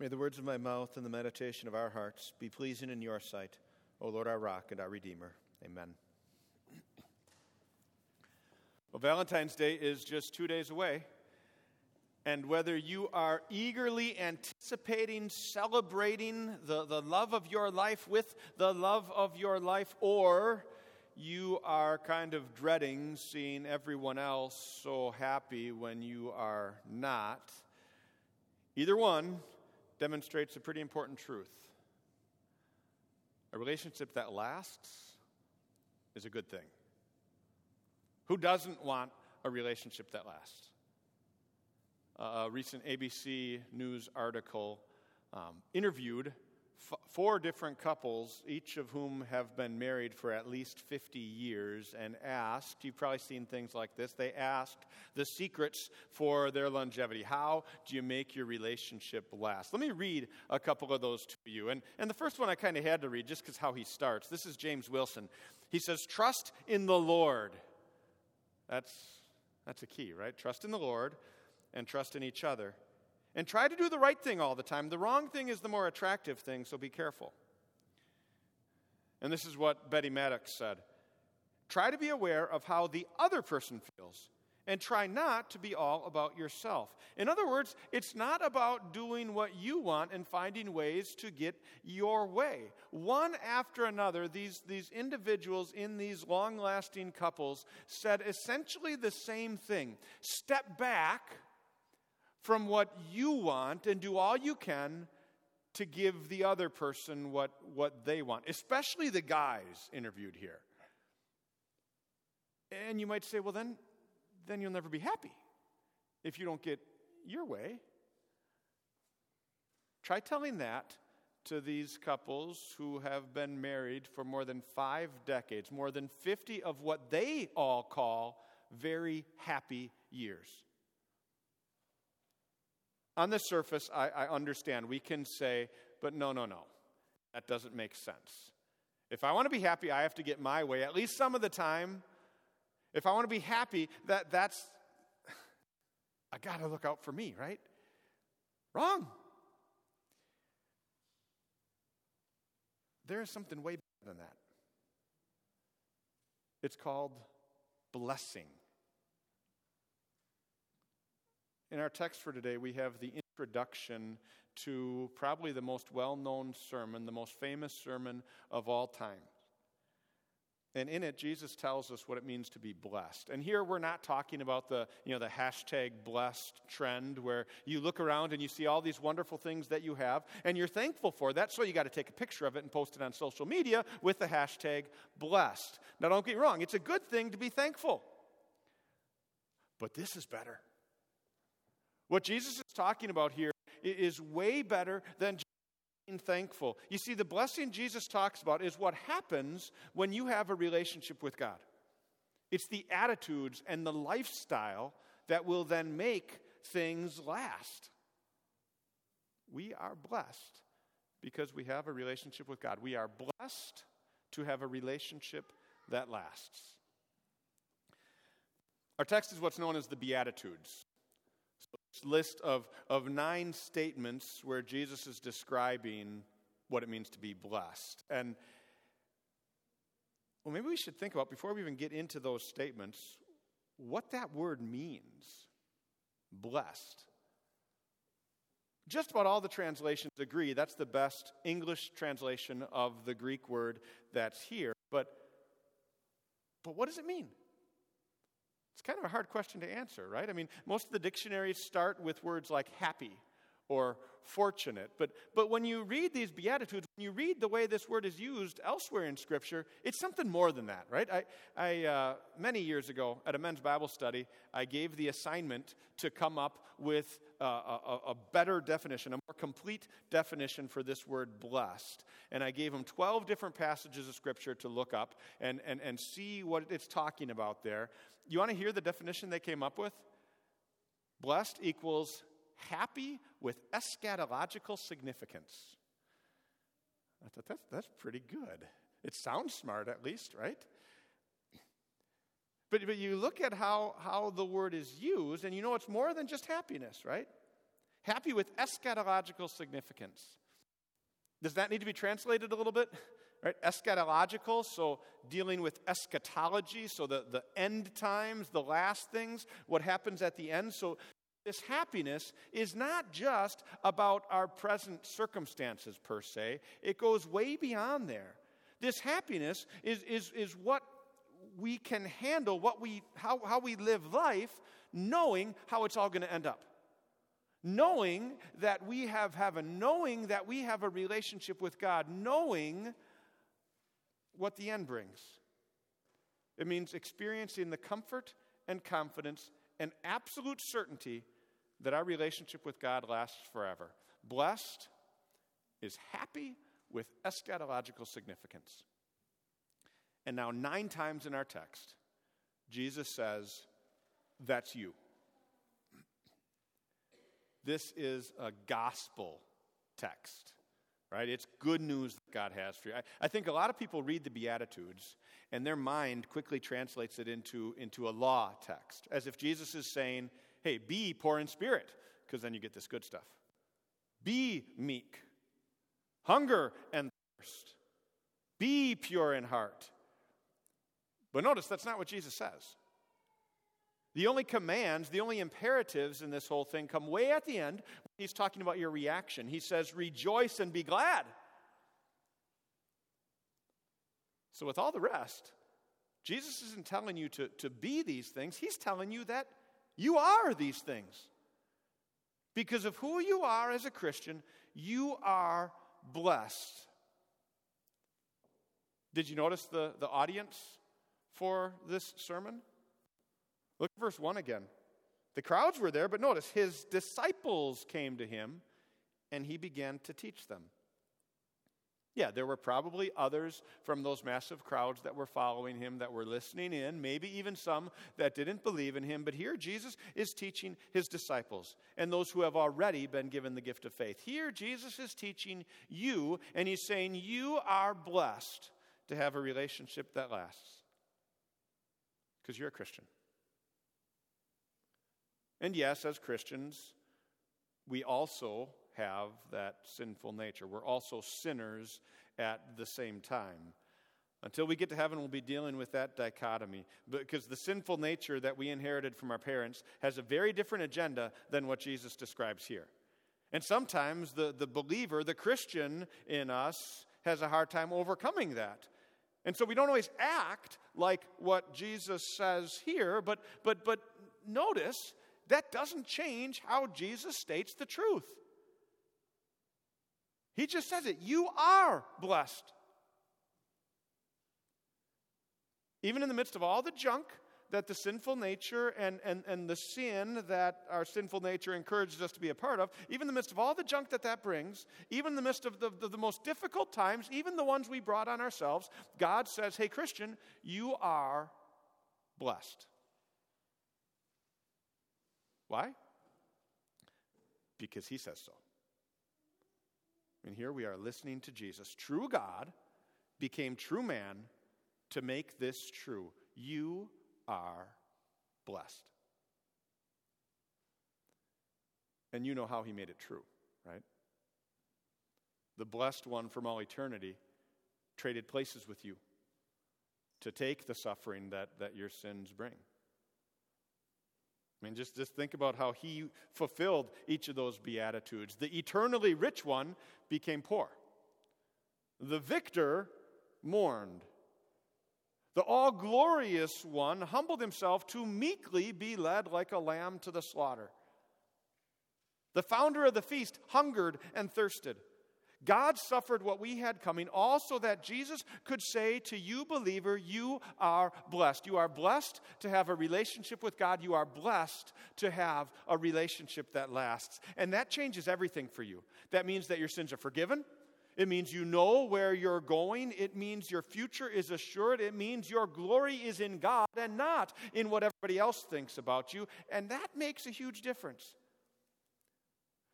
May the words of my mouth and the meditation of our hearts be pleasing in your sight, O Lord, our rock and our redeemer. Amen. Well, Valentine's Day is just two days away. And whether you are eagerly anticipating, celebrating the, the love of your life with the love of your life, or you are kind of dreading seeing everyone else so happy when you are not, either one demonstrates a pretty important truth. A relationship that lasts is a good thing. Who doesn't want a relationship that lasts? a recent ABC News article um, interviewed four different couples, each of whom have been married for at least 50 years, and asked you've probably seen things like this they asked the secrets for their longevity. How do you make your relationship last? Let me read a couple of those to you. And, and the first one I kind of had to read just because how he starts. This is James Wilson. He says, Trust in the Lord. That's, that's a key, right? Trust in the Lord and trust in each other. And try to do the right thing all the time. The wrong thing is the more attractive thing, so be careful. And this is what Betty Maddox said Try to be aware of how the other person feels, and try not to be all about yourself. In other words, it's not about doing what you want and finding ways to get your way. One after another, these, these individuals in these long lasting couples said essentially the same thing step back from what you want and do all you can to give the other person what, what they want, especially the guys interviewed here. And you might say, well, then, then you'll never be happy if you don't get your way. Try telling that to these couples who have been married for more than five decades, more than 50 of what they all call very happy years. On the surface, I, I understand. We can say, but no, no, no. That doesn't make sense. If I want to be happy, I have to get my way, at least some of the time. If I want to be happy, that, that's, I got to look out for me, right? Wrong. There is something way better than that. It's called blessing. In our text for today, we have the introduction to probably the most well known sermon, the most famous sermon of all time. And in it, Jesus tells us what it means to be blessed. And here we're not talking about the, you know, the hashtag blessed trend where you look around and you see all these wonderful things that you have and you're thankful for that. So you got to take a picture of it and post it on social media with the hashtag blessed. Now, don't get me wrong, it's a good thing to be thankful. But this is better. What Jesus is talking about here is way better than just being thankful. You see, the blessing Jesus talks about is what happens when you have a relationship with God. It's the attitudes and the lifestyle that will then make things last. We are blessed because we have a relationship with God. We are blessed to have a relationship that lasts. Our text is what's known as the Beatitudes list of, of nine statements where Jesus is describing what it means to be blessed. And well, maybe we should think about, before we even get into those statements, what that word means blessed. Just about all the translations agree that's the best English translation of the Greek word that's here. But, but what does it mean? It's kind of a hard question to answer, right? I mean, most of the dictionaries start with words like happy or fortunate. But, but when you read these Beatitudes, when you read the way this word is used elsewhere in Scripture, it's something more than that, right? I, I uh, many years ago at a men's Bible study, I gave the assignment to come up with a, a, better definition, a more complete definition for this word blessed. And I gave them 12 different passages of Scripture to look up and, and, and see what it's talking about there. You want to hear the definition they came up with? Blessed equals happy with eschatological significance. I thought that's, that's pretty good. It sounds smart, at least, right? But, but you look at how, how the word is used, and you know it's more than just happiness, right? happy with eschatological significance. Does that need to be translated a little bit? Right? Eschatological, so dealing with eschatology, so the, the end times, the last things, what happens at the end. So this happiness is not just about our present circumstances per se, it goes way beyond there. This happiness is, is, is what we can handle, what we, how, how we live life, knowing how it's all going to end up. Knowing that we have heaven, knowing that we have a relationship with God, knowing what the end brings. It means experiencing the comfort and confidence and absolute certainty that our relationship with God lasts forever. Blessed is happy with eschatological significance. And now, nine times in our text, Jesus says, That's you. This is a gospel text, right? It's good news that God has for you. I, I, think a lot of people read the Beatitudes and their mind quickly translates it into, into a law text, as if Jesus is saying, hey, be poor in spirit, because then you get this good stuff. Be meek, hunger and thirst, be pure in heart. But notice that's not what Jesus says. The only commands, the only imperatives in this whole thing come way at the end. He's talking about your reaction. He says, Rejoice and be glad. So, with all the rest, Jesus isn't telling you to, to be these things, He's telling you that you are these things. Because of who you are as a Christian, you are blessed. Did you notice the, the audience for this sermon? Look at verse 1 again. The crowds were there, but notice his disciples came to him and he began to teach them. Yeah, there were probably others from those massive crowds that were following him, that were listening in, maybe even some that didn't believe in him. But here, Jesus is teaching his disciples and those who have already been given the gift of faith. Here, Jesus is teaching you, and he's saying, You are blessed to have a relationship that lasts because you're a Christian. And yes, as Christians, we also have that sinful nature. We're also sinners at the same time. Until we get to heaven, we'll be dealing with that dichotomy. Because the sinful nature that we inherited from our parents has a very different agenda than what Jesus describes here. And sometimes the, the believer, the Christian in us, has a hard time overcoming that. And so we don't always act like what Jesus says here, but, but, but notice that doesn't change how Jesus states the truth. He just says it. You are blessed. Even in the midst of all the junk that the sinful nature and, and, and the sin that our sinful nature encourages us to be a part of, even in the midst of all the junk that that brings, even in the midst of the, the, the most difficult times, even the ones we brought on ourselves, God says, Hey, Christian, you are blessed. Why? Because He says so. And here we are listening to Jesus. True God became true man to make this true. You are blessed. And you know how he made it true, right? The blessed one from all eternity traded places with you to take the suffering that, that your sins bring. I mean, just, just think about how he fulfilled each of those beatitudes. The eternally rich one became poor, the victor mourned. The all glorious one humbled himself to meekly be led like a lamb to the slaughter. The founder of the feast hungered and thirsted. God suffered what we had coming, also that Jesus could say to you, believer, you are blessed. You are blessed to have a relationship with God. You are blessed to have a relationship that lasts. And that changes everything for you. That means that your sins are forgiven. It means you know where you're going. It means your future is assured. It means your glory is in God and not in what everybody else thinks about you. And that makes a huge difference.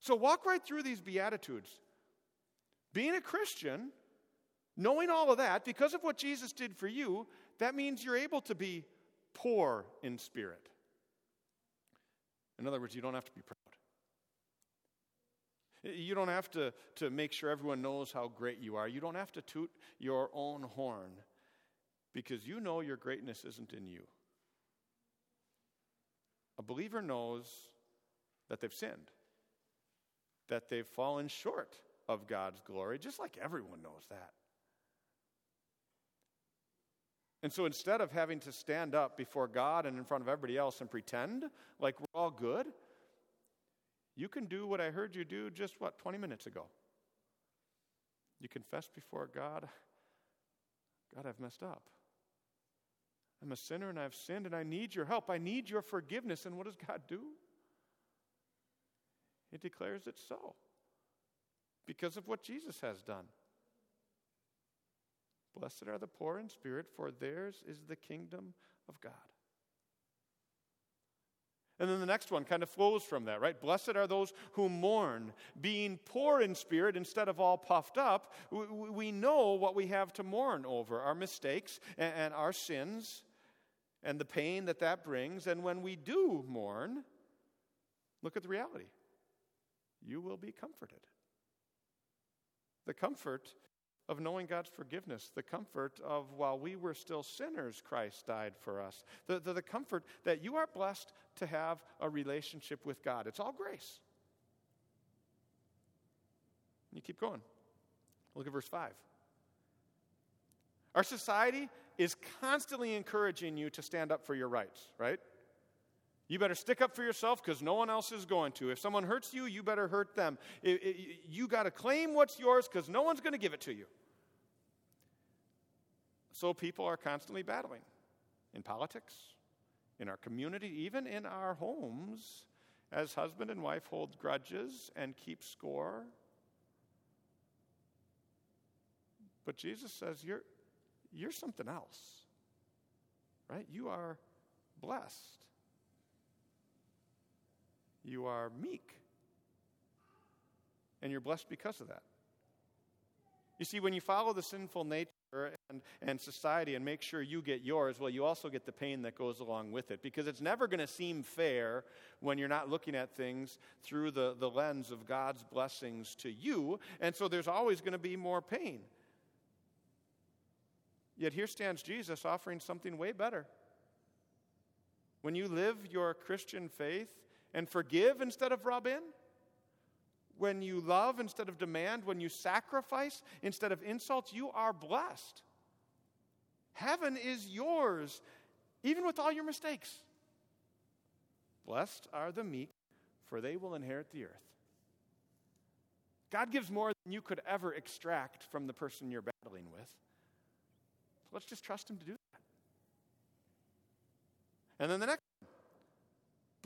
So walk right through these Beatitudes. Being a Christian, knowing all of that, because of what Jesus did for you, that means you're able to be poor in spirit. In other words, you don't have to be proud. You don't have to, to make sure everyone knows how great you are. You don't have to toot your own horn because you know your greatness isn't in you. A believer knows that they've sinned, that they've fallen short of God's glory, just like everyone knows that. And so instead of having to stand up before God and in front of everybody else and pretend like we're all good, you can do what I heard you do just, what, 20 minutes ago. You confess before God, God, I've messed up. I'm a sinner and I've sinned and I need your help. I need your forgiveness. And what does God do? He declares it so because of what Jesus has done. Blessed are the poor in spirit, for theirs is the kingdom of God. And then the next one kind of flows from that, right? Blessed are those who mourn. Being poor in spirit instead of all puffed up, we know what we have to mourn over our mistakes and our sins and the pain that that brings. And when we do mourn, look at the reality you will be comforted. The comfort of knowing God's forgiveness, the comfort of while we were still sinners, Christ died for us, the, the, the, comfort that you are blessed to have a relationship with God. It's all grace. You keep going. Look at verse 5. Our society is constantly encouraging you to stand up for your rights, right? You better stick up for yourself because no one else is going to. If someone hurts you, you better hurt them. It, it, you got to claim what's yours because no one's going to give it to you. So people are constantly battling in politics, in our community, even in our homes, as husband and wife hold grudges and keep score. But Jesus says, You're, you're something else, right? You are blessed. You are meek. And you're blessed because of that. You see, when you follow the sinful nature and, and society and make sure you get yours, well, you also get the pain that goes along with it because it's never going to seem fair when you're not looking at things through the, the lens of God's blessings to you. And so there's always going to be more pain. Yet here stands Jesus offering something way better. When you live your Christian faith and forgive instead of rub in, when you love instead of demand, when you sacrifice instead of insults, you are blessed. Heaven is yours, even with all your mistakes. Blessed are the meek, for they will inherit the earth. God gives more than you could ever extract from the person you're battling with. Let's just trust Him to do that. And then the next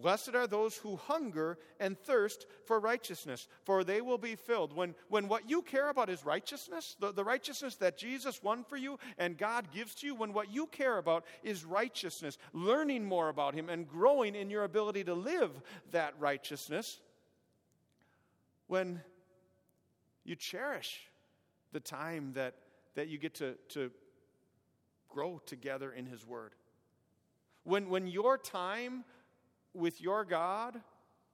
Blessed are those who hunger and thirst for righteousness, for they will be filled. When, when what you care about is righteousness, the, the righteousness that Jesus won for you and God gives to you, when what you care about is righteousness, learning more about Him and growing in your ability to live that righteousness, when you cherish the time that, that you get to, to grow together in His Word. When, when your time with your God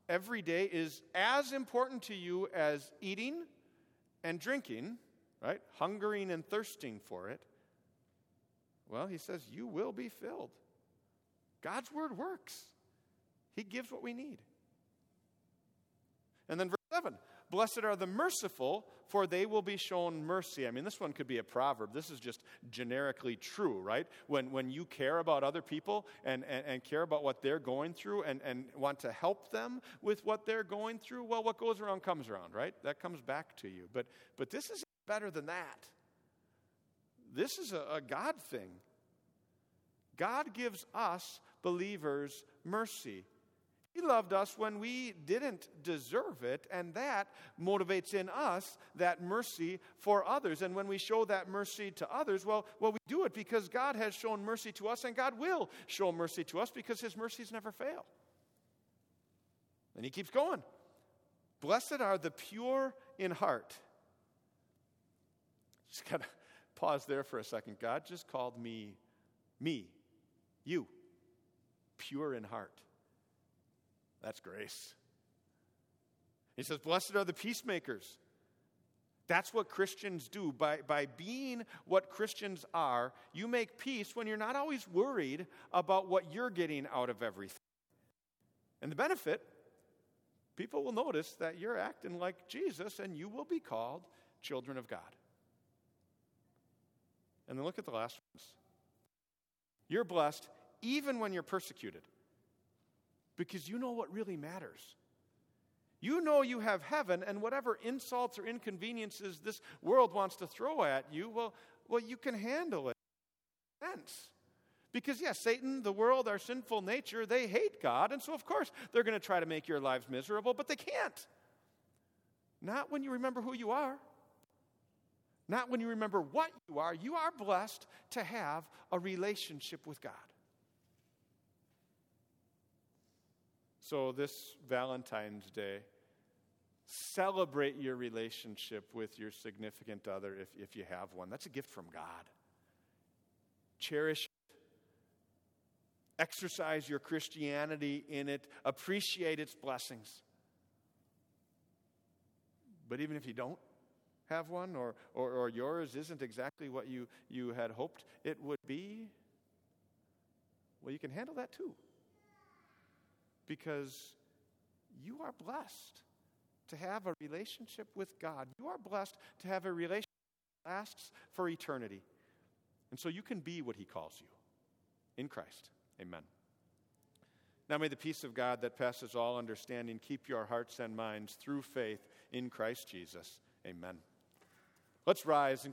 every day is as important to you as eating and drinking, right? Hungering and thirsting for it. Well, he says, you will be filled. God's word works, He gives what we need. And then verse 7 Blessed are the merciful, for they will be shown mercy. I mean, this one could be a proverb. This is just generically true, right? When, when you care about other people and, and, and care about what they're going through and, and want to help them with what they're going through, well, what goes around comes around, right? That comes back to you. But, but this is better than that. This is a, a God thing. God gives us believers mercy. He loved us when we didn't deserve it, and that motivates in us that mercy for others. And when we show that mercy to others, well, well, we do it because God has shown mercy to us, and God will show mercy to us because His mercies never fail. And He keeps going. Blessed are the pure in heart. Just gotta pause there for a second. God just called me, me, you, pure in heart. That's grace. He says, Blessed are the peacemakers. That's what Christians do. By, by being what Christians are, you make peace when you're not always worried about what you're getting out of everything. And the benefit, people will notice that you're acting like Jesus and you will be called children of God. And then look at the last ones. You're blessed even when you're persecuted because you know what really matters. You know you have heaven, and whatever insults or inconveniences this world wants to throw at you, well, well you can handle it. Sense. Because, yes, Satan, the world, our sinful nature, they hate God, and so of course they're going to try to make your lives miserable, but they can't. Not when you remember who you are. Not when you remember what you are. You are blessed to have a relationship with God. So, this Valentine's Day, celebrate your relationship with your significant other if, if you have one. That's a gift from God. Cherish it. Exercise your Christianity in it. Appreciate its blessings. But even if you don't have one or, or, or yours isn't exactly what you, you had hoped it would be, well, you can handle that too because you are blessed to have a relationship with God. You are blessed to have a relationship that lasts for eternity. And so you can be what He calls you in Christ. Amen. Now may the peace of God that passes all understanding keep your hearts and minds through faith in Christ Jesus. Amen. Let's rise and